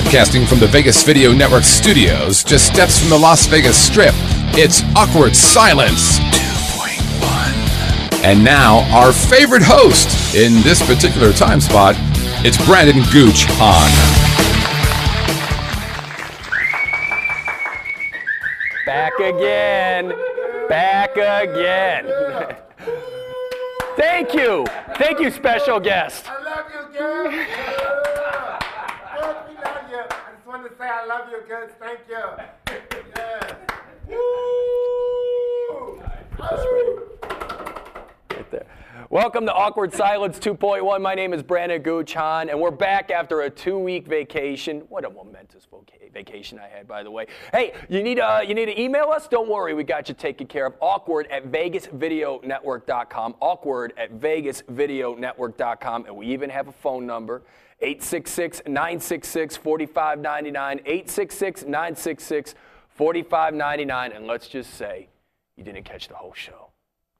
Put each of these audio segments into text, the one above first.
Broadcasting from the Vegas Video Network studios, just steps from the Las Vegas Strip, it's Awkward Silence 2.1. And now, our favorite host in this particular time spot, it's Brandon Gooch Hahn. Back again. Back again. Thank you. Thank you, special guest. I love you, girl. Yeah. Yes, we love you. I just want to say I love you, kids. Thank you. Yeah. Woo! Welcome to Awkward Silence 2.1. My name is Brandon Gooch Hahn, and we're back after a two-week vacation. What a momentous vacation I had, by the way. Hey, you need, uh, you need to email us? Don't worry, we got you taken care of. Awkward at VegasVideoNetwork.com. Awkward at VegasVideoNetwork.com, and we even have a phone number. 866-966-4599, 866-966-4599, and let's just say you didn't catch the whole show.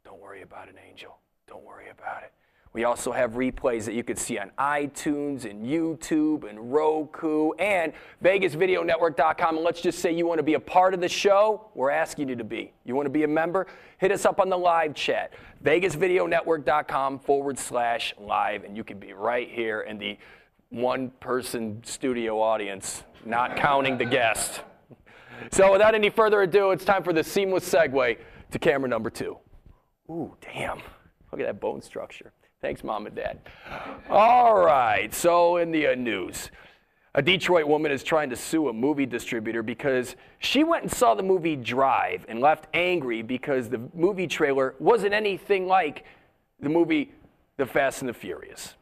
Don't worry about it, Angel. Don't worry about it. We also have replays that you can see on iTunes and YouTube and Roku and VegasVideoNetwork.com. And let's just say you want to be a part of the show, we're asking you to be. You want to be a member? Hit us up on the live chat, VegasVideoNetwork.com forward slash live, and you can be right here in the one person studio audience, not counting the guest. So without any further ado, it's time for the seamless segue to camera number two. Ooh, damn. Look at that bone structure. Thanks, mom and dad. All right, so in the uh, news, a Detroit woman is trying to sue a movie distributor because she went and saw the movie Drive and left angry because the movie trailer wasn't anything like the movie The Fast and the Furious.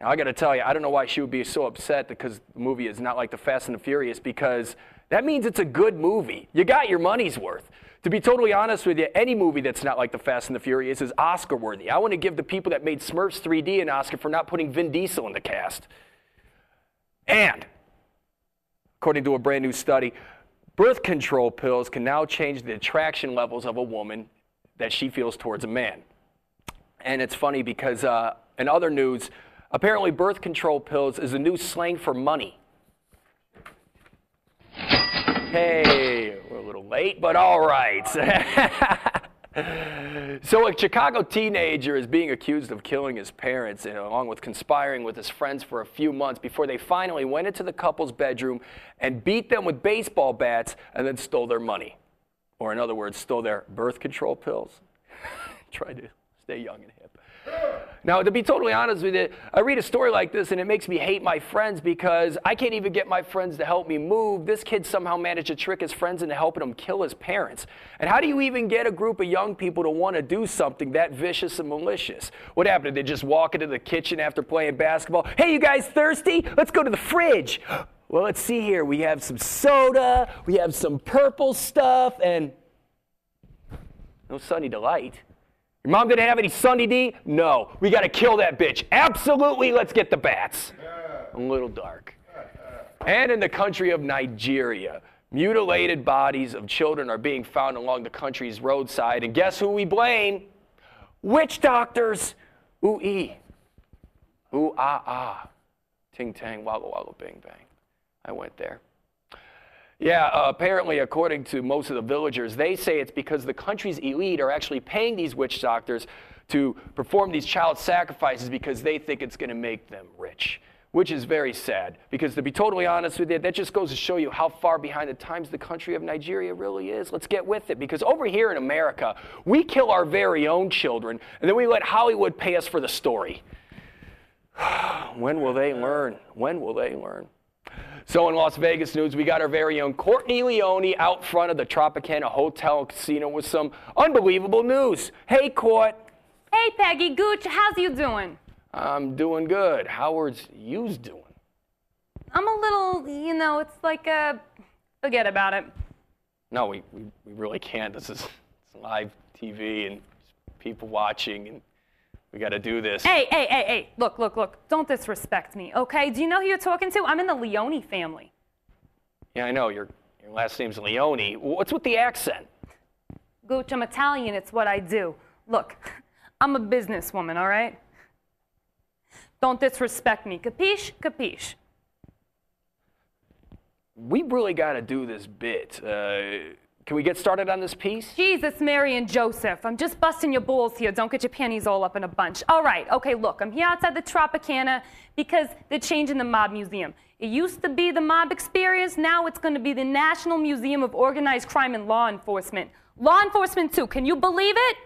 Now, I got to tell you, I don't know why she would be so upset because the movie is not like The Fast and the Furious because that means it's a good movie. You got your money's worth. To be totally honest with you, any movie that's not like The Fast and the Furious is Oscar worthy. I want to give the people that made Smurfs 3D an Oscar for not putting Vin Diesel in the cast. And, according to a brand new study, birth control pills can now change the attraction levels of a woman that she feels towards a man. And it's funny because uh, in other news, apparently birth control pills is a new slang for money. Hey, we're a little late, but all right. so, a Chicago teenager is being accused of killing his parents, and along with conspiring with his friends for a few months before they finally went into the couple's bedroom and beat them with baseball bats and then stole their money. Or, in other words, stole their birth control pills. Try to stay young and hip. Now, to be totally honest with you, I read a story like this and it makes me hate my friends because I can't even get my friends to help me move. This kid somehow managed to trick his friends into helping him kill his parents. And how do you even get a group of young people to want to do something that vicious and malicious? What happened? Did they just walk into the kitchen after playing basketball? Hey, you guys thirsty? Let's go to the fridge. Well, let's see here. We have some soda, we have some purple stuff, and no Sunny Delight. Your mom didn't have any Sunny D? No. We got to kill that bitch. Absolutely, let's get the bats. A little dark. And in the country of Nigeria, mutilated bodies of children are being found along the country's roadside. And guess who we blame? Witch doctors. Ooh ee. Ooh ah ah. Ting tang, waggle waggle, bing bang. I went there. Yeah, uh, apparently, according to most of the villagers, they say it's because the country's elite are actually paying these witch doctors to perform these child sacrifices because they think it's going to make them rich, which is very sad. Because to be totally honest with you, that just goes to show you how far behind the times the country of Nigeria really is. Let's get with it. Because over here in America, we kill our very own children, and then we let Hollywood pay us for the story. when will they learn? When will they learn? So in Las Vegas news, we got our very own Courtney Leone out front of the Tropicana Hotel and Casino with some unbelievable news. Hey, Court. Hey, Peggy Gooch, how's you doing? I'm doing good. Howard's you's doing? I'm a little, you know, it's like a, forget about it. No, we, we, we really can't. This is it's live TV and people watching, and we got to do this. Hey, hey, hey, hey, look, look, look, don't disrespect me, okay? Do you know who you're talking to? I'm in the Leone family. Yeah, I know. Your, your last name's Leone. What's with the accent? Gooch, I'm Italian, it's what I do. Look, I'm a businesswoman, all right? Don't disrespect me. Capiche? Capiche. we really got to do this bit. Uh, can we get started on this piece? Jesus, Mary, and Joseph. I'm just busting your balls here. Don't get your panties all up in a bunch. All right, okay, look, I'm here outside the Tropicana because they're changing the Mob Museum. It used to be the Mob Experience, now it's going to be the National Museum of Organized Crime and Law Enforcement. Law enforcement, too. Can you believe it?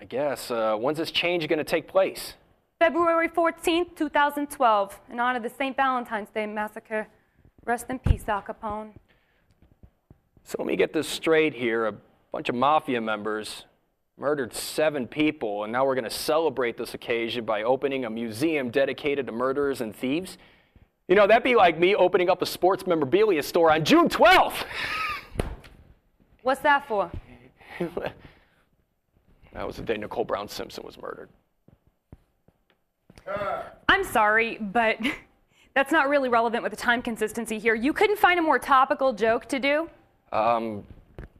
I guess. Uh, when's this change going to take place? February 14th, 2012, in honor of the St. Valentine's Day Massacre. Rest in peace, Al Capone. So let me get this straight here. A bunch of mafia members murdered seven people, and now we're going to celebrate this occasion by opening a museum dedicated to murderers and thieves. You know, that'd be like me opening up a sports memorabilia store on June 12th. What's that for? that was the day Nicole Brown Simpson was murdered. Uh. I'm sorry, but that's not really relevant with the time consistency here. You couldn't find a more topical joke to do? Um,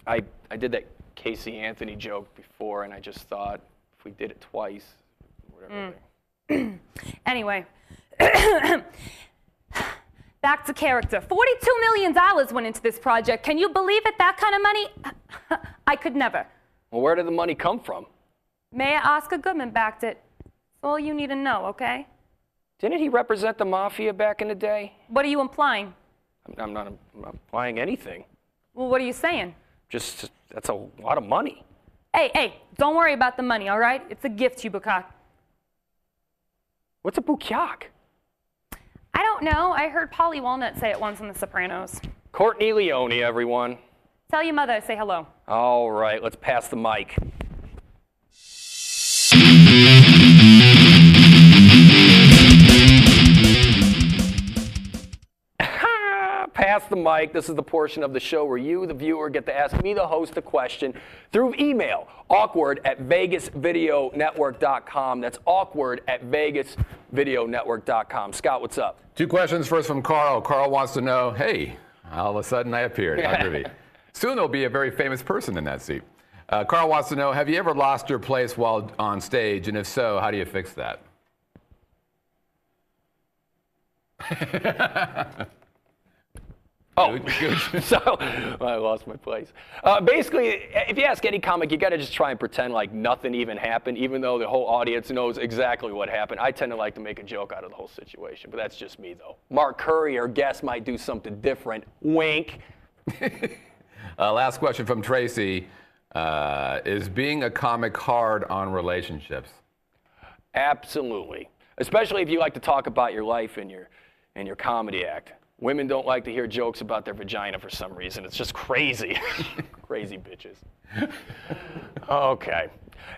I, I did that Casey Anthony joke before, and I just thought if we did it twice, whatever. Mm. anyway, back to character. $42 million went into this project. Can you believe it? That kind of money? I could never. Well, where did the money come from? Mayor Oscar Goodman backed it. That's all you need to know, okay? Didn't he represent the mafia back in the day? What are you implying? I'm not, I'm not implying anything. Well, what are you saying? Just, that's a lot of money. Hey, hey, don't worry about the money, all right? It's a gift, you bukak. What's a bukyak? I don't know. I heard Paulie Walnut say it once on The Sopranos. Courtney Leone, everyone. Tell your mother I say hello. All right, let's pass the mic. Pass the mic. This is the portion of the show where you, the viewer, get to ask me, the host, a question through email. Awkward at vegasvideonetwork.com. That's awkward at vegasvideonetwork.com. Scott, what's up? Two questions. First from Carl. Carl wants to know, hey, all of a sudden I appeared on Soon there'll be a very famous person in that seat. Uh, Carl wants to know, have you ever lost your place while on stage? And if so, how do you fix that? Oh, so I lost my place. Uh, basically, if you ask any comic, you got to just try and pretend like nothing even happened, even though the whole audience knows exactly what happened. I tend to like to make a joke out of the whole situation, but that's just me, though. Mark Curry, our guest, might do something different. Wink. uh, last question from Tracy: uh, Is being a comic hard on relationships? Absolutely, especially if you like to talk about your life in your in your comedy act. Women don't like to hear jokes about their vagina for some reason. It's just crazy. crazy bitches. okay.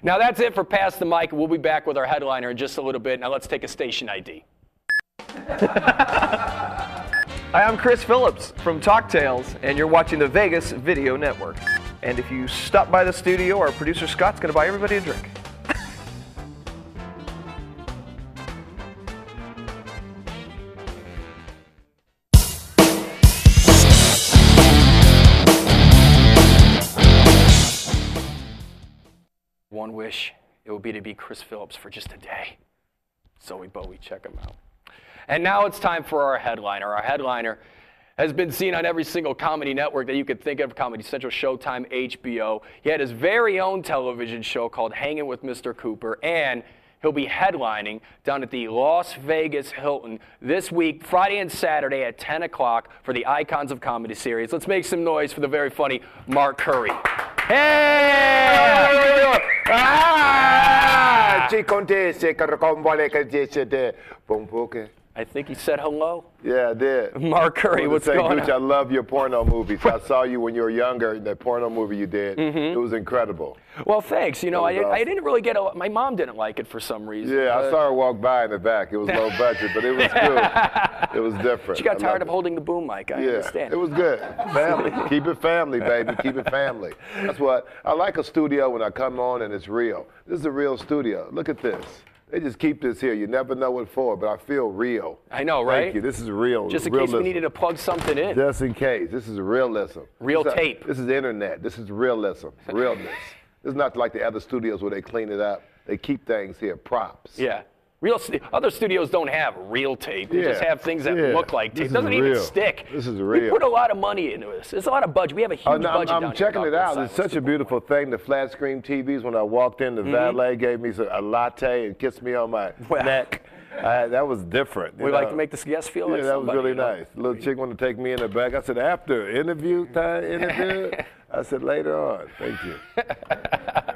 Now that's it for Pass the Mic. We'll be back with our headliner in just a little bit. Now let's take a station ID. Hi, I'm Chris Phillips from Talk Tales, and you're watching the Vegas Video Network. And if you stop by the studio, our producer Scott's going to buy everybody a drink. One wish, it would be to be Chris Phillips for just a day. Zoe Bowie, check him out. And now it's time for our headliner. Our headliner has been seen on every single comedy network that you could think of Comedy Central, Showtime, HBO. He had his very own television show called Hanging with Mr. Cooper, and he'll be headlining down at the Las Vegas Hilton this week, Friday and Saturday at 10 o'clock for the Icons of Comedy series. Let's make some noise for the very funny Mark Curry. Hey! Ah! Ci contesse che combo che dice de pompoke. I think he said hello. Yeah, I did. Mark Curry, I what's say, going Gucci, on? I love your porno movies. I saw you when you were younger in that porno movie you did. Mm-hmm. It was incredible. Well, thanks. You know, I, was I didn't really get a. My mom didn't like it for some reason. Yeah, I saw her walk by in the back. It was low budget, but it was good. It was different. She got tired of it. holding the boom mic. I Yeah, understand. it was good. Family. Keep it family, baby. Keep it family. That's what I like a studio when I come on and it's real. This is a real studio. Look at this. They just keep this here. You never know what for, but I feel real. I know, right? Thank you. This is real. Just in case realism. we needed to plug something in. Just in case. This is realism. Real This is- tape. This is internet. This is realism. Realness. this is not like the other studios where they clean it up. They keep things here, props. Yeah. Real stu- other studios don't have real tape. They just have things that Yeah. look like tape. This It doesn't even real. stick. This is real. We put a lot of money into this. There's a lot of budget. We have a huge Oh, no, I'm, budget I'm down checking it out. It's such a 2.1. beautiful thing. The flat screen TVs. When I walked in, the valet gave me a latte and kissed me on my Mm-hmm. Well. neck. I, that was different. We like to make the guests feel Yeah, like that was really you know? nice. Little chick wanted to take me in the back. I said, after interview time, interview. I said, later on. Thank you.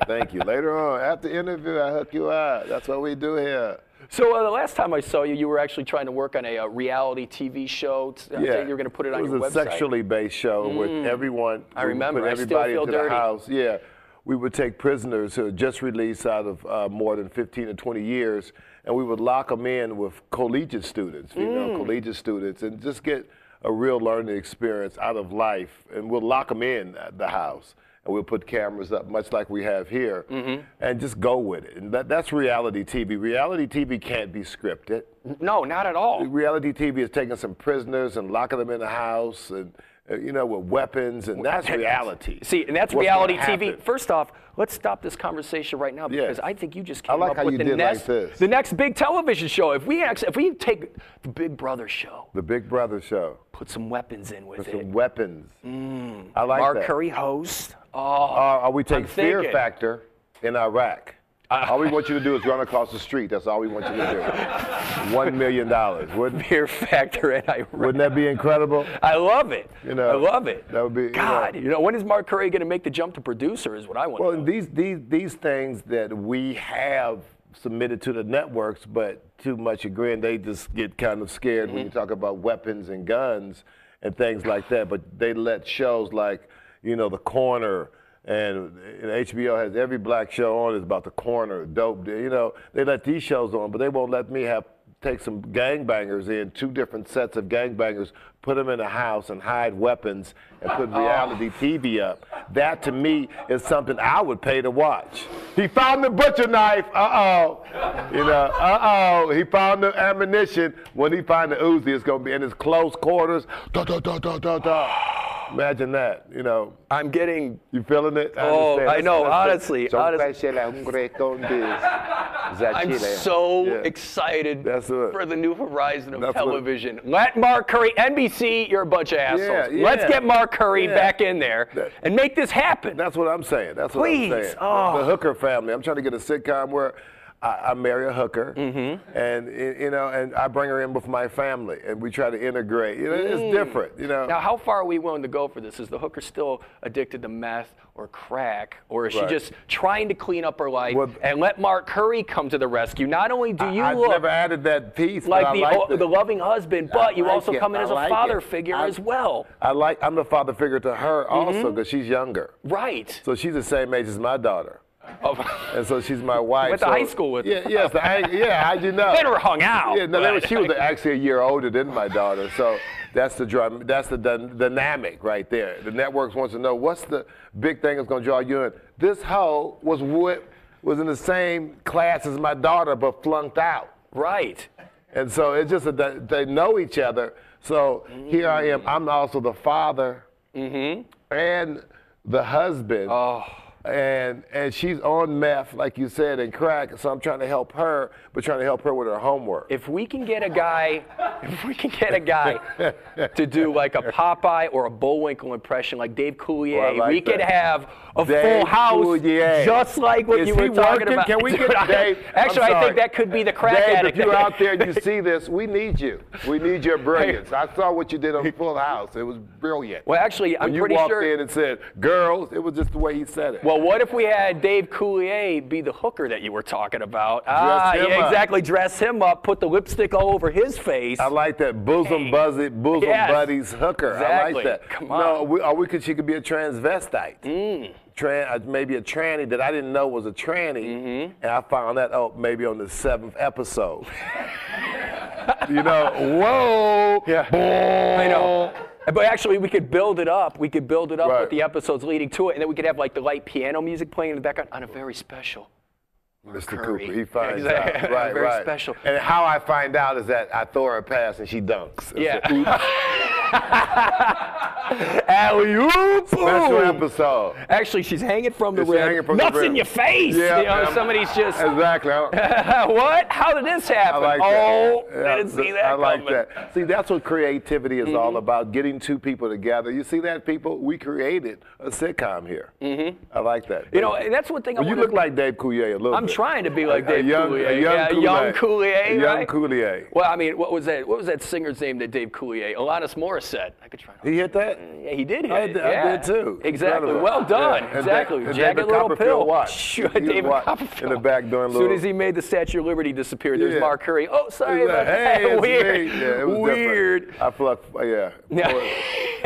Thank you. Later on, after interview, I hook you out. That's what we do here. So uh, the last time I saw you, you were actually trying to work on a, uh reality TV show. I think you were going to put it on was your a website. Mm. sexually based show with everyone. I remember. I still everybody feel into dirty. the house. Yeah. We would take prisoners who had just released out of uh, more than 15 or 20 years, and we would lock them in with collegiate students, female Mm. collegiate students, and just get a real learning experience out of life. And we'll lock them in at the house, and we'll put cameras up, much like we have here, Mm-hmm. and just go with it. And that, that's reality TV. Reality TV can't be scripted No, not at all. reality TV is taking some prisoners and locking them in a house and you know with weapons and that's reality. See, and that's What's reality TV. happen. First off, let's stop this conversation right now because Yes. I think you just I came like up how with you the did like next, this. the next big television show. If we actually, if we take the Big Brother show, The Big Brother show put some weapons in with with it. some weapons. I like Mark that. Curry host. Oh, Uh, we take I'm Fear thinking. Factor in Iraq. All we want you to do is run across the street. That's all we want you to do. One million dollars. Wouldn't Fear Factor, and I. wouldn't that be incredible? I love it. You know, I love it. that would be- you God. know. You know, when is Mark Curry going to make the jump to producer? Is what I want. Well, to know. these these these things that we have submitted to the networks, but too much agreeing, they just get kind of scared when Mm-hmm. you talk about weapons and guns and things like that. But they let shows like, you know, The Corner. And, and HBO has every black show on It's about the corner, dope. You know, they let these shows on, but they won't let me have take some gangbangers in, two different sets of gangbangers, put them in a house and hide weapons and put reality TV up. That to me is something I would pay to watch. He found the butcher knife. Uh oh. You know, uh oh. He found the ammunition. When he find the Uzi, it's gonna be in his close quarters. Da da da da da da. Imagine that. You know, I'm getting. you feeling it? Oh, understand. I know, honestly, honestly. queste un greco in this. Za I'm eh? so Yeah. excited for the new horizon of That's television. Let Mark Curry, NBC, you're a bunch of assholes. yeah. Let's get Mark Curry Yeah. back in there That- and make this happen. That's what I'm saying. That's what Please. I'm saying. Oh. The Hooker family. I'm trying to get a sitcom where I, I marry a hooker, Mm-hmm. and you know, and I bring her in with my family, and we try to integrate. You know, it's different. You know. Mm. Now, how far are we willing to go for this? Is the hooker still addicted to meth or crack, or is she just trying to clean up her life Well- and let Mark Curry come to the rescue? Not only do you I, look never added that piece, like the, like oh, the loving husband, but you like also it. come in I as a father it. figure I- as well. I like. I'm the father figure to her Mm-hmm. also because she's younger. Right. So she's the same age as my daughter, Oh, and so she's my wife. Went to so- high school with Yeah, her. yes. I, yeah. How'd you know? They never hung out. Yeah, no, they were, she was actually a year older than my daughter, so that's the drum. That's the dy- dynamic right there. The networks wants to know what's the big thing that's going to draw you in. This hoe was wi- was in the same class as my daughter, but flunked out, right. and so it's just that they know each other. So here I am. I'm also the father mm-hmm. and the husband. Oh. And and she's on meth, like you said, and crack. So I'm trying to help her, but trying to help her with her homework. If we can get a guy, if we can get a guy to do like a Popeye or a Bullwinkle impression, like Dave Coulier, like we could have a Dave full house, Coulier. just like what Is you were talking working? about. Can we get Dave? Actually, I think that could be the crack Dave, addict. if you're out there and you see this, we need you. We need your brilliance. I saw what you did on Full House. It was brilliant. well, actually, I'm when you pretty walked sure. in and said, "Girls," it was just the way he said it. Well, what if we had Dave Coulier be the hooker that you were talking about? ah, him yeah, up. exactly. Dress him up, put the lipstick all over his face. I like that bosom Hey. buzzy, bosom Yes. buddies hooker. I like that. Come No, on. we, or we could. She could be a transvestite. Mm. Tran, uh, maybe a tranny that I didn't know was a tranny, Mm-hmm. and I found that out maybe on the seventh episode. you know, whoa. Yeah. I know. But actually, we could build it up. We could build it up Right. with the episodes leading to it, and then we could have like the light piano music playing in the background on a very special. Mr. Curry. Cooper, he finds Exactly. out. Right, Very right. special. And how I find out is that I throw her a pass and she dunks. It's Yeah. alley oop. Special episode. Actually, she's hanging from the hanging from the Nuts in your face. Yeah, you know, somebody's just. Exactly. What? How did this I happen? like oh, that. Yeah, didn't see that. I like coming. Mm-hmm. that. See, that's what creativity is all about: getting two people together. You see that, people? We created a sitcom here. Mm-hmm. I like that. You know, that's one thing I Well, you wanna- look like Dave Coulier a little I'm bit. trying to be like Dave a young, Coulier. A young yeah, Coulier. young Coulier, A young? Coulier. Well, I mean, what was that? What was that singer's name that Dave Coulier? Alanis Morissette. I could try. He hit that? Yeah, he did hit I it. I yeah. did too. Exactly. Well done. Yeah. Exactly. And Jagged David little pill. watched. Sure, He was David watch- Copperfield. in the back doing As soon as he made the Statue of Liberty disappear, there's Yeah. Mark Curry. Oh, sorry about like, that. hey, Weird. Yeah, it was Weird. different. I felt, yeah. Yeah.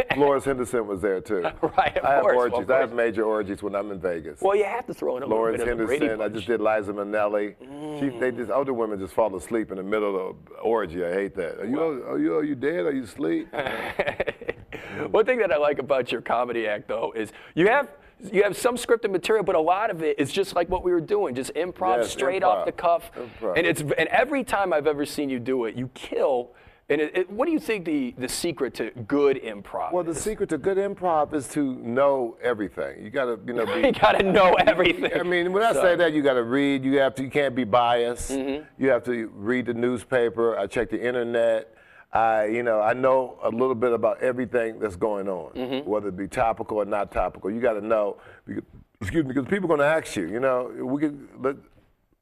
Florence Henderson was there too. Right, of I have course, orgies. I have major orgies when I'm in Vegas. Well, you have to throw in a Florence little bit of the Brady Henderson. I just did Liza Minnelli. Mm. She, they just older women just fall asleep in the middle of the orgy. I hate that. Are you are you are you dead? Are you asleep? One thing that I like about your comedy act, though, is you have you have some scripted material, but a lot of it is just like what we were doing, just improv, Yes, straight improv. off the cuff. Improv. And it's and every time I've ever seen you do it, you kill. And it, it, what do you think the the secret to good improv? Well, the is? secret to good improv is to know everything. You got to, you know, be. you gotta know everything. I mean, when I So- say that, you got to read. You have to. You can't be biased. Mm-hmm. You have to read the newspaper. I check the internet. I, you know, I know a little bit about everything that's going on, Mm-hmm. whether it be topical or not topical. You got to know. Because, excuse me, because people are going to ask you. You know, we could.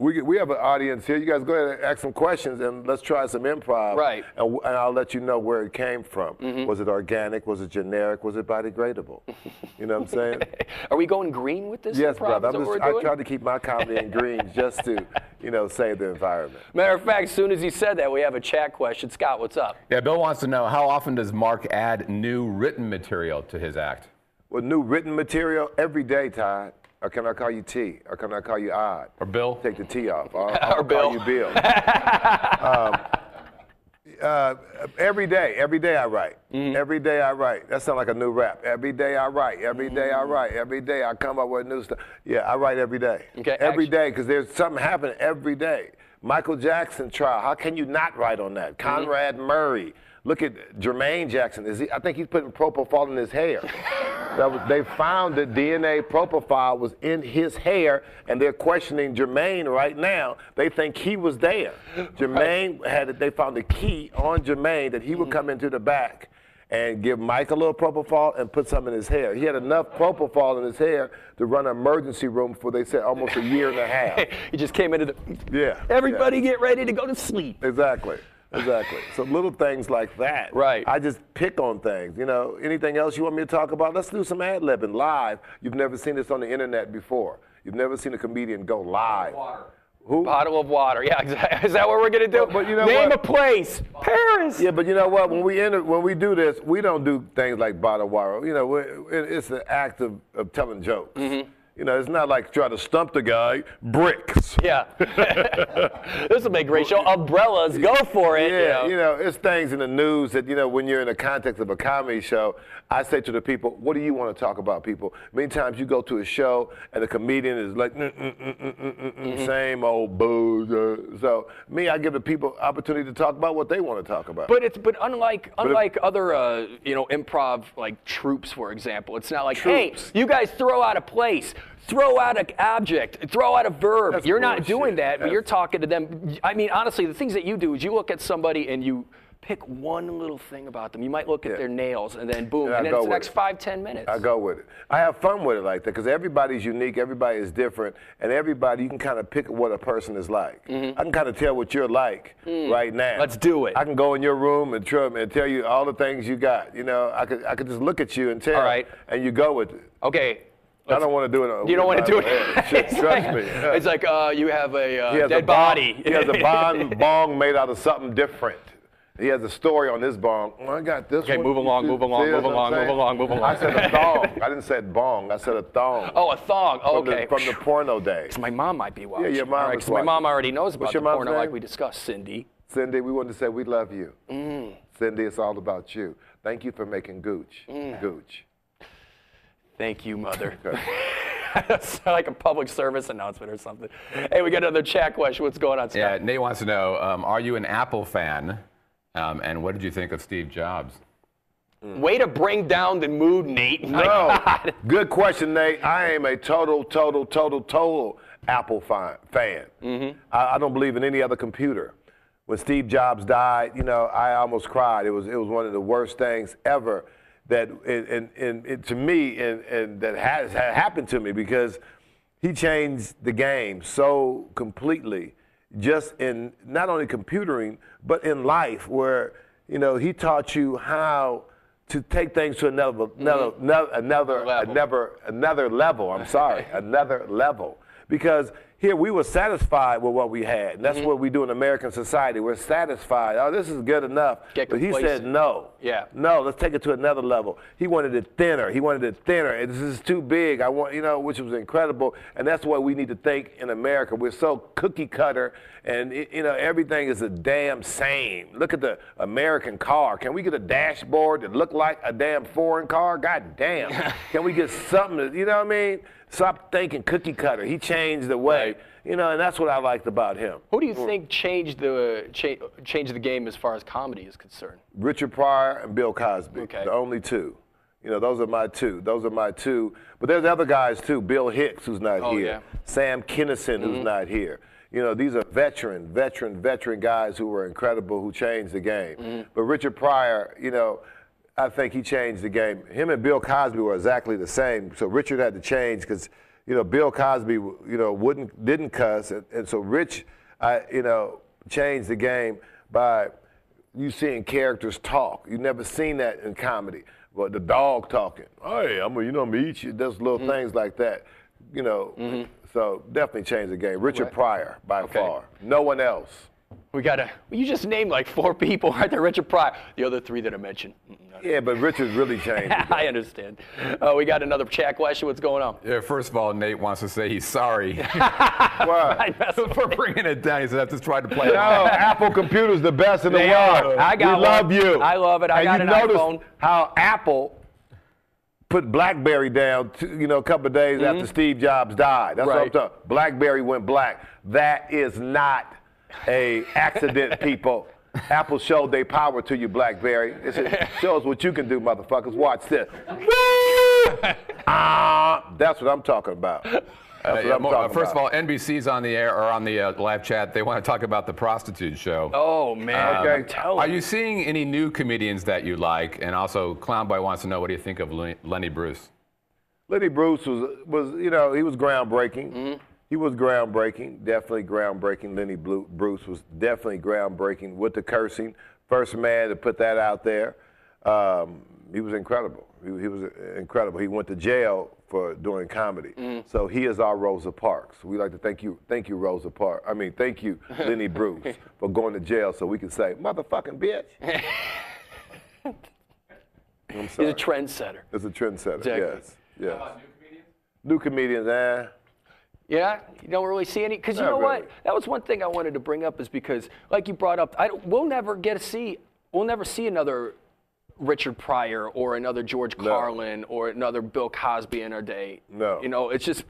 Let, we, we have an audience here. You guys go ahead and ask some questions and let's try some improv. Right. And, and I'll let you know where it came from. Mm-hmm. Was it organic? Was it generic? Was it biodegradable? you know what I'm saying? Are we going green with this? Yes, improv? brother. I'm just, I doing? tried to keep my comedy in green just to, you know, save the environment. Matter of fact, as soon as you said that, we have a chat question. Scott, what's up? Yeah, Bill wants to know how often does Mark add new written material to his act? With new written material every day, Todd. Or can I call you T? Or can I call you Odd? Or Bill? Take the T off. Or, Or I'll Bill. call you Bill. um, uh, every day, every day I write. Mm-hmm. Every day I write. That sounds like a new rap. Every day I write. Every day I write. Every day I come up with new stuff. Yeah, I write every day. Okay, Every day, because there's something happening every day. Michael Jackson trial. How can you not write on that? Mm-hmm. Conrad Murray. Look at Jermaine Jackson. Is he, I think he's putting propofol in his hair. That was, they found that DNA propofol was in his hair, and they're questioning Jermaine right now. They think he was there. Jermaine had it. They found a key on Jermaine that he would mm. come into the back and give Mike a little propofol and put some in his hair. He had enough propofol in his hair to run an emergency room for they said almost a year and a half. he just came into the. Yeah, Everybody yeah. get ready to go to sleep. Exactly. Exactly. So little things like that. Right. I just pick on things. You know, anything else you want me to talk about? Let's do some ad libbing live. You've never seen this on the internet before. You've never seen a comedian go live. Who? Bottle of water. Yeah, exactly. Is that what we're gonna do? But- but you know Name what? a place. Paris. Yeah, but you know what? When we enter, when we do this, we don't do things like bottle water. You know, it's an act of, of telling jokes. Mm-hmm. You know, it's not like try to stump the guy. Bricks. Yeah. this will make a great show. Umbrellas, go for it. Yeah, you you know. know, it's things in the news that, you know, when you're in the context of a comedy show, I say to the people, what do you want to talk about, people? Many times you go to a show and the comedian is like, mm, mm, mm, mm, mm, mm, mm, same old booze. uh, So, me, I give the people opportunity to talk about what they want to talk about. But it's but unlike unlike other uh, you know improv like troops for example, it's not like Troops. hey you guys throw out a place, throw out an object, throw out a verb. That's you're not doing that, but you're talking to them. I mean honestly, the things that you do is you look at somebody and you pick one little thing about them. You might look at Yeah. their nails and then boom, And and then it's the next it. five ten minutes. I go with it. I have fun with it like that because everybody's unique, everybody is different, and everybody you can kind of pick what a person is like. I can kind of tell what you're like right now. Mm-hmm. Mm. Let's do it. I can go in your room and, and tell you all the things you got. You know, I could I could just look at you and tell. All right. And you go with it. Okay. I don't want to do it. You don't want to do it. Trust like- me. It's like uh, you have a uh, dead a bong, body. He has a bong, bong made out of something different. He has a story on this bong. Oh, I got this one. Okay, one. move along, move along, move along, move along, move along. I said a thong. I didn't say bong. I said a thong. Oh, a thong. Oh, from okay. the, from the porno days. My mom might be watching. Yeah, your mom right, my mom already knows about What's the porno like we discussed, Cindy. Cindy, we wanted to say we love you. Mm. Cindy, it's all about you. Thank you for making Gooch. Mm. Gooch. Thank you, mother. That's like a public service announcement or something. Hey, we got another chat question. What's going on, Scott? Yeah, Nate wants to know um, Are you an Apple fan? Um, and what did you think of Steve Jobs? Way to bring down the mood, Nate. My No. God. Good question, Nate. I am a total, total, total, total Apple fi- fan. Mm-hmm. I, I don't believe in any other computer. When Steve Jobs died, you know, I almost cried. It was it was one of the worst things ever that and and, and it, to me and, and that has had happened to me because he changed the game so completely just in not only computering but in life where you know he taught you how to take things to another another mm-hmm. another another Level. another, another level. I'm sorry another level. Because here we were satisfied with what we had and that's Mm-hmm. what we do in american society we're satisfied oh this is good enough Get but he said no Yeah. no, let's take it to another level. He wanted it thinner. He wanted it thinner. This is too big. I want, you know, which was incredible. And that's what we need to think in America. We're so cookie cutter, and it- you know, everything is the damn same. Look at the American car. Can we get a dashboard that look like a damn foreign car? God damn. Can we get something? That, you know what I mean? Stop thinking cookie cutter. He changed the way. Right. You know, and that's what I liked about him. Who do you think changed the cha- changed the game as far as comedy is concerned? Richard Pryor and Bill Cosby. Okay. The only two. You know, those are my two. Those are my two. But there's other guys too. Bill Hicks, who's not Oh, here. yeah. Sam Kinison, Mm-hmm. who's not here. You know, these are veteran, veteran, veteran guys who were incredible, who changed the game. Mm-hmm. But Richard Pryor, you know, I think he changed the game. Him and Bill Cosby were exactly the same. So Richard had to change because, you know, Bill Cosby, you know, wouldn't didn't cuss, and, and so Rich, I, you know, changed the game by you seeing characters talk. You never seen that in comedy. But the dog talking, hey, I'm gonna, you know, I'm gonna eat you. There's little Mm-hmm. things like that, you know. So definitely changed the game. Richard Pryor by Okay. far. No one else. We gotta. You just named like four people right there. Richard Pryor. The other three that I mentioned. mm, Yeah, but Richard really changed. I understand. Uh, we got another chat question. What's going on? Yeah, first of all, Nate wants to say he's sorry Why? for bringing it down. He said, I just tried to play it No. Apple Computer's the best in the They world. are. I got we love you. I love it. I and got you an iPhone. how Apple put BlackBerry down, to, you know, a couple of days after Steve Jobs died. That's Mm-hmm. Right. what I'm talking. BlackBerry went black. That is not a accident, people. Apple showed their power to you, BlackBerry. It shows what you can do, motherfuckers. Watch this. Ah, that's what I'm talking about. That's Uh, yeah, I'm mo- uh, first about. of all, NBC's on the air or on the uh, live chat. They want to talk about the prostitute show. Oh man, Okay. I'm Are you. you seeing any new comedians that you like? And also, Clown Boy wants to know what do you think of Lenny, Lenny Bruce? Lenny Bruce was was you know he was groundbreaking. Mm-hmm. He was groundbreaking, definitely groundbreaking. Lenny Bruce was definitely groundbreaking with the cursing. First man to put that out there. Um, he was incredible. He, he was incredible. He went to jail for doing comedy. Mm. So he is our Rosa Parks. We like to thank you, thank you, Rosa Parks. I mean, thank you, Lenny Bruce, for going to jail so we can say, motherfucking bitch. I'm He's sorry. a trendsetter. It's a trendsetter. Exactly. Yes. Yes. New comedians, eh? Yeah, you don't really see any because you know really. what? That was one thing I wanted to bring up is because, like you brought up, I we'll never get to see, we'll never see another Richard Pryor or another George Carlin or another Bill Cosby in our day. No. you know, it's just,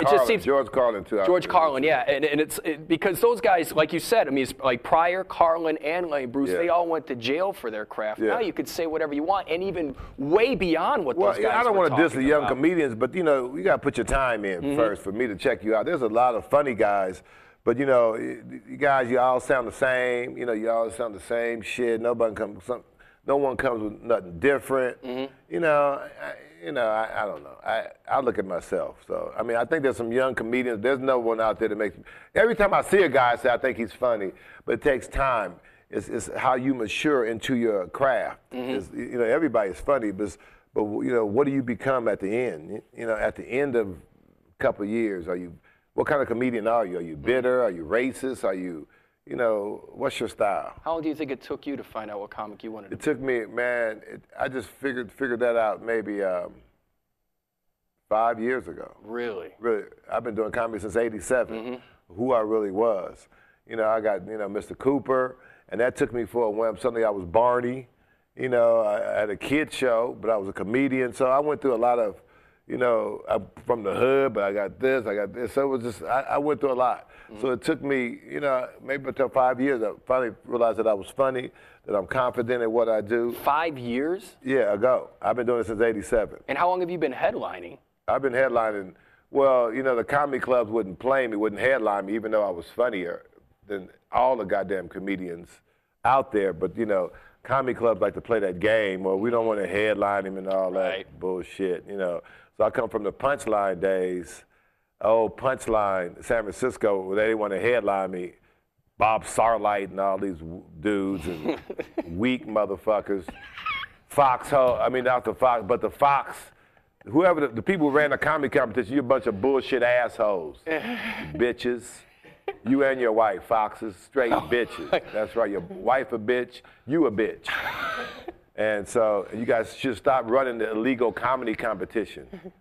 it just seems George Carlin too. George Carlin, yeah, and, and it's it, because those guys, like you said, I mean, it's like Pryor, Carlin, and Lenny Bruce, Yeah. they all went to jail for their craft. Yeah. Now you could say whatever you want, and even way beyond what Well, those guys I don't want to diss the young about. comedians, but you know, you got to put your time in Mm-hmm. first for me to check you out. There's a lot of funny guys, but you know, you guys, you all sound the same. You know, you all sound the same shit. Nobody comes, some, no one comes with nothing different. Mm-hmm. You know, I, you know, I, I don't know. I, I look at myself. So, I mean, I think there's some young comedians. There's no one out there that makes. Every time I see a guy, I say I think he's funny, but it takes time. It's, it's how you mature into your craft. Mm-hmm. You know, everybody's funny, but but you know, what do you become at the end? You know, at the end of a couple of years, are you? What kind of comedian are you? Are you bitter? Are you racist? Are you? You know, what's your style? How long do you think it took you to find out what comic you wanted to It took me, man. It, I just figured figured that out maybe um, five years ago. Really? Really, I've been doing comedy since '87. Who I really was, you know, I got you know Mr. Cooper, and that took me for a while. Suddenly, I was Barney. You know, I, I had a kid show, but I was a comedian, so I went through a lot of, you know, I'm from the hood, but I got this, I got this. So it was just, I, I went through a lot. So mm. it took me, you know, maybe until five years, I finally realized that I was funny, that I'm confident in what I do. Five years? Yeah, ago. I've been doing it since '87. And how long have you been headlining? I've been headlining. Well, you know, the comedy clubs wouldn't play me, wouldn't headline me, even though I was funnier than all the goddamn comedians out there. But you know, comedy clubs like to play that game, or we don't want to headline him and all Right. that bullshit. You know, so I come from the punchline days. Oh, punchline, San Francisco, where they didn't want to headline me. Bob Sarlight and all these dudes and weak motherfuckers. Fox, I mean, not the Fox, but the Fox, whoever the, the people who ran the comedy competition, you a bunch of bullshit assholes, bitches. You and your wife, Foxes, straight oh bitches. That's right, your wife a bitch, you a bitch. And so you guys should stop running the illegal comedy competition.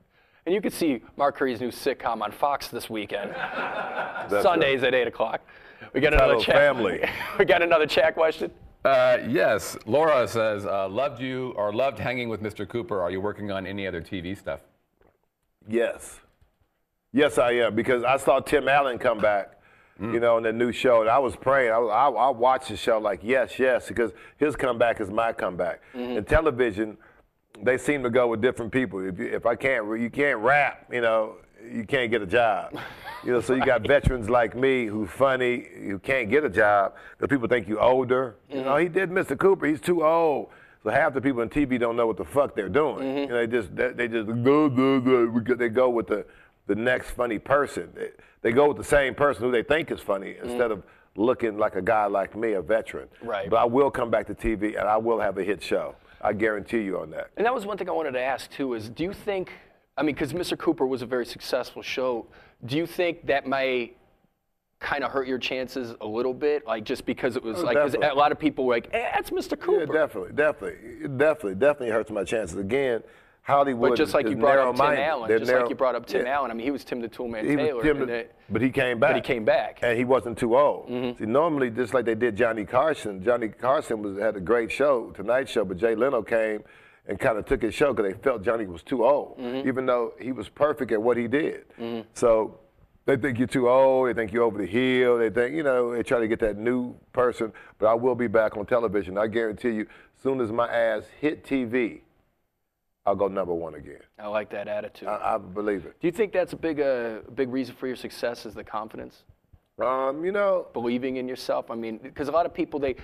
And you can see Mark Curry's new sitcom on Fox this weekend. That's Sundays at 8 o'clock. We got another chat. Family. we got another chat question. Uh, yes, Laura says, uh, loved you or loved hanging with Mr. Cooper. Are you working on any other TV stuff? Yes. Yes, I am because I saw Tim Allen come back, Mm. you know, in the new show, and I was praying. I, I, I watched the show like, yes, yes, because his comeback is my comeback. Mm-hmm. In television, they seem to go with different people. If, you, if I can't, you can't rap, you know, you can't get a job. You know, so you got veterans like me who funny, who can't get a job because people think you older. You know, mm-hmm. he did Mr. Cooper. He's too old. So half the people in TV don't know what the fuck they're doing. Mm-hmm. You know, they just they, they just go, go, go- They go with the the next funny person. They, they go with the same person who they think is funny instead of looking like a guy like me, a veteran. Right. But I will come back to TV and I will have a hit show. I guarantee you on that. And that was one thing I wanted to ask too is do you think, I mean, because Mr. Cooper was a very successful show, do you think that may kind of hurt your chances a little bit? Like just because it was Oh, like, a lot of people were like, eh, that's Mr. Cooper. Yeah, definitely, definitely, definitely, definitely hurts my chances. Again, Hollywood. But just like you brought up Tim. Allen, They're just like you brought up Tim yeah. Allen. I mean, he was Tim the Toolman He Taylor. Tim- but he came back. But he came back. and he wasn't too old. Mm-hmm. See, normally, just like they did Johnny Carson, Johnny Carson was had a great show, Tonight Show, but Jay Leno came and kind of took his show because they felt Johnny was too old, Mm-hmm. even though he was perfect at what he did. So they think you're too old. They think you're over the hill. They think, you know, they try to get that new person. But I will be back on television. I guarantee you, soon as my ass hit TV, I'll go number one again. I like that attitude. I, I believe it. do you think that's a big, uh, big reason for your success is the confidence? Um, you know, believing in yourself? I mean, because a lot of people they,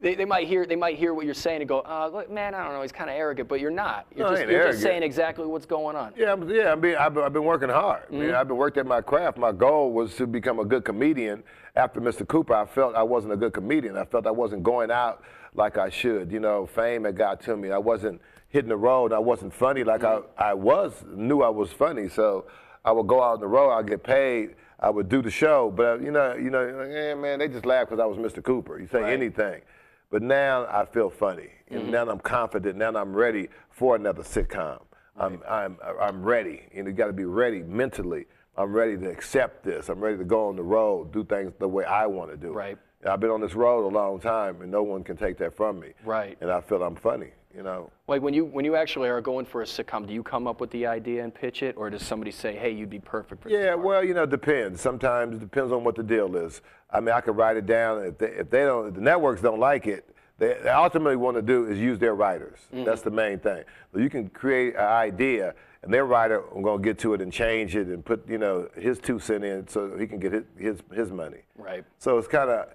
they, they might hear they might hear what you're saying and go, uh, man, I don't know, he's kind of arrogant, but you're not. You're, No, I just, you're just saying exactly what's going on. Yeah, I'm, yeah. I mean, I've, been- I've been working hard. I Mm-hmm. mean, I've been working at my craft. My goal was to become a good comedian. After Mr. Cooper, I felt I wasn't a good comedian. I felt I wasn't going out like I should. You know, fame had got to me. I wasn't hitting the road. I wasn't funny like Mm-hmm. I, I was. Knew I was funny, so I would go out on the road. I'd get paid. I would do the show, but you know, you know, like, eh, man, they just laugh because I was Mr. Cooper. You say Right. anything. But now I feel funny. And Mm-hmm. now I'm confident. Now I'm ready for another sitcom. I'm, I'm, I'm ready. And you got to be ready mentally. I'm ready to accept this. I'm ready to go on the road, do things the way I want to do. it. Right. I've been on this road a long time, and no one can take that from me. Right. And I feel I'm funny. You know. Like when you when you actually are going for a sitcom, do you come up with the idea and pitch it, or does somebody say, hey, you'd be perfect for this Yeah, well, you know, it depends. Sometimes it depends on what the deal is. I mean, I could write it down. If they, if they don't, if the networks don't like it, they, they ultimately want to do is use their writers. Mm. That's the main thing. So you can create an idea, and their writer I'm going to get to it and change it and put, you know, his two cent in so he can get his his, his money. Right. So it's kind of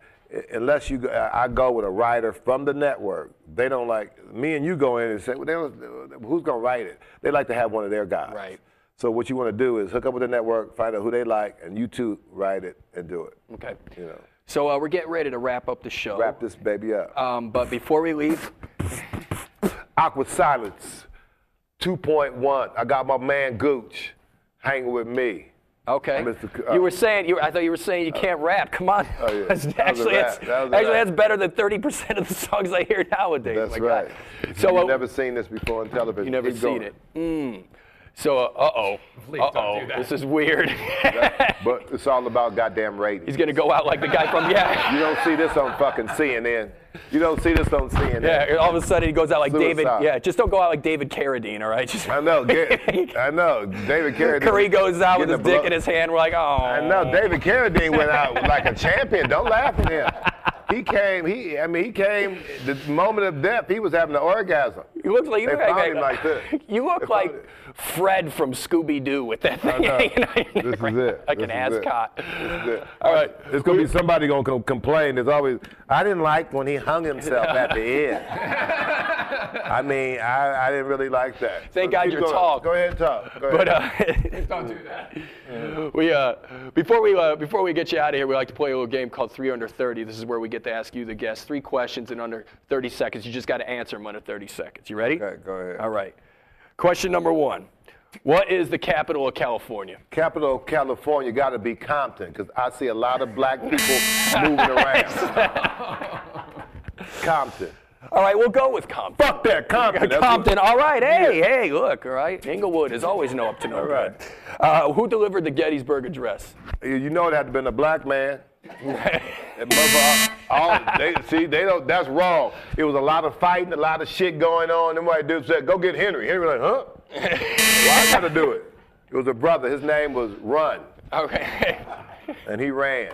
unless you, go- I go with a writer from the network. They don't like me and you go in and say, well, who's going to write it? They like to have one of their guys. Right. So what you want to do is hook up with the network, find out who they like, and you two write it and do it. Okay. You know, So uh, we're getting ready to wrap up the show. wrap this baby up. Um, but before we leave, Awkward silence. 2.1. I got my man Gooch hanging with me. Okay. C- uh, you were saying you. I thought you were saying you can't rap. Come on. Oh, yeah. That actually, that's, That actually that's better than 30% of the songs I hear nowadays. That's right. God. So You've uh, never seen this before on television. you never Keep seen going. it. Mm. So uh oh. Uh oh. This is weird. But it's all about goddamn ratings. He's gonna go out like the guy from yeah. You don't see this on fucking CNN. You don't see this on CNN. Yeah, all of a sudden he goes out like David. Yeah, just don't go out like David Carradine, all right? Just, I know. Ga- I know. David Carradine. Curry goes out with his dick in his hand. We're like, oh. I know. David Carradine went out like a champion. Don't laugh at him. He came. He, I mean, he came. The moment of death, he was having an orgasm. You look like you They look found like, him like this. You look They like. Fred from Scooby Doo with that thing know. hanging out This is it. like This an is it. ascot. This is it. All right. It's gonna be somebody gonna complain. There's always. I didn't like when he hung himself at the end. I mean, I, I didn't really like that. Thank So God you're going. tall. Go ahead and talk. Go But uh, don't do that. We uh, before we uh, before we get you out of here, we like to play a little game called Three Under Thirty. This is where we get to ask you, the guest, three questions in under 30 seconds. You just got to answer them under 30 seconds. You ready? Okay, go ahead. All right. Question number one: What is the capital of California? Capital of California got to be Compton because I see a lot of black people moving around. Compton. All right, we'll go with Compton. Fuck that Compton. Compton. All right. Hey, hey, look. All right. Inglewood is always no up to no All right. good. Uh, who delivered the Gettysburg Address? You- You know it had to been a black man. That motherfucker, all, they, see, they don't. That's wrong. It was a lot of fighting, a lot of shit going on. Then white dude said, "Go get Henry." Henry was like, "Huh? well, I got to do it." It was a brother. His name was Run, Okay. and he ran.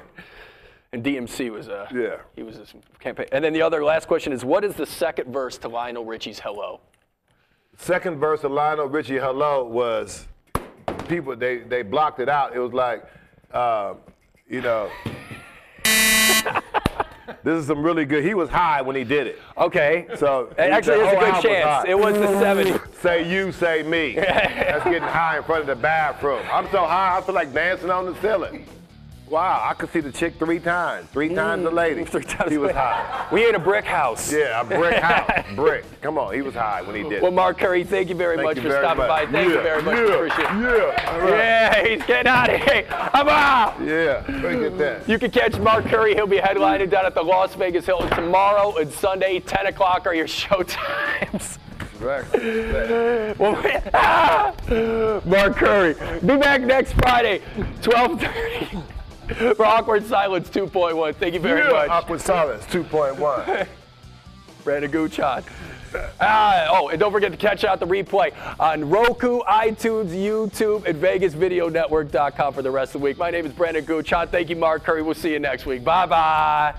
And DMC was a Yeah. he was his campaign. And then the other last question is what is the second verse to Lionel Richie's Hello? Second verse of Lionel Richie "Hello" was people. They they blocked it out. It was like, uh, you know. this is some really good. He was high when he did it. Okay. So actually there's a good album was chance. It was the 70s. Say you, say me. That's getting high in front of the bathroom. I'm so high, I feel like dancing on the ceiling. Wow, I could see the chick three times. Three times the lady. Mm, Three times He was high. We ate a brick house. Yeah, a brick house. Brick. Come on, he was high when he did Well. Mark Curry, thank you very Thank much you for very stopping much. by. Thank you very much. yeah, Appreciate it. Yeah. right. Yeah, he's getting out of here. I'm out. Yeah. Look at that. You can catch Mark Curry. He'll be headlining down at the Las Vegas Hilton tomorrow and Sunday, 10 o'clock are your show times. Well, ah! Mark Curry. Be back next Friday, 12:30 for Awkward Silence 2.1. Thank you very Yeah, much, Awkward Silence 2.1. Brandon Guchon. Ah, oh, and don't forget to catch out the replay on Roku, iTunes, YouTube, and VegasVideoNetwork.com for the rest of the week. My name is Brandon Guchon. Thank you, Mark Curry. We'll see you next week. Bye bye.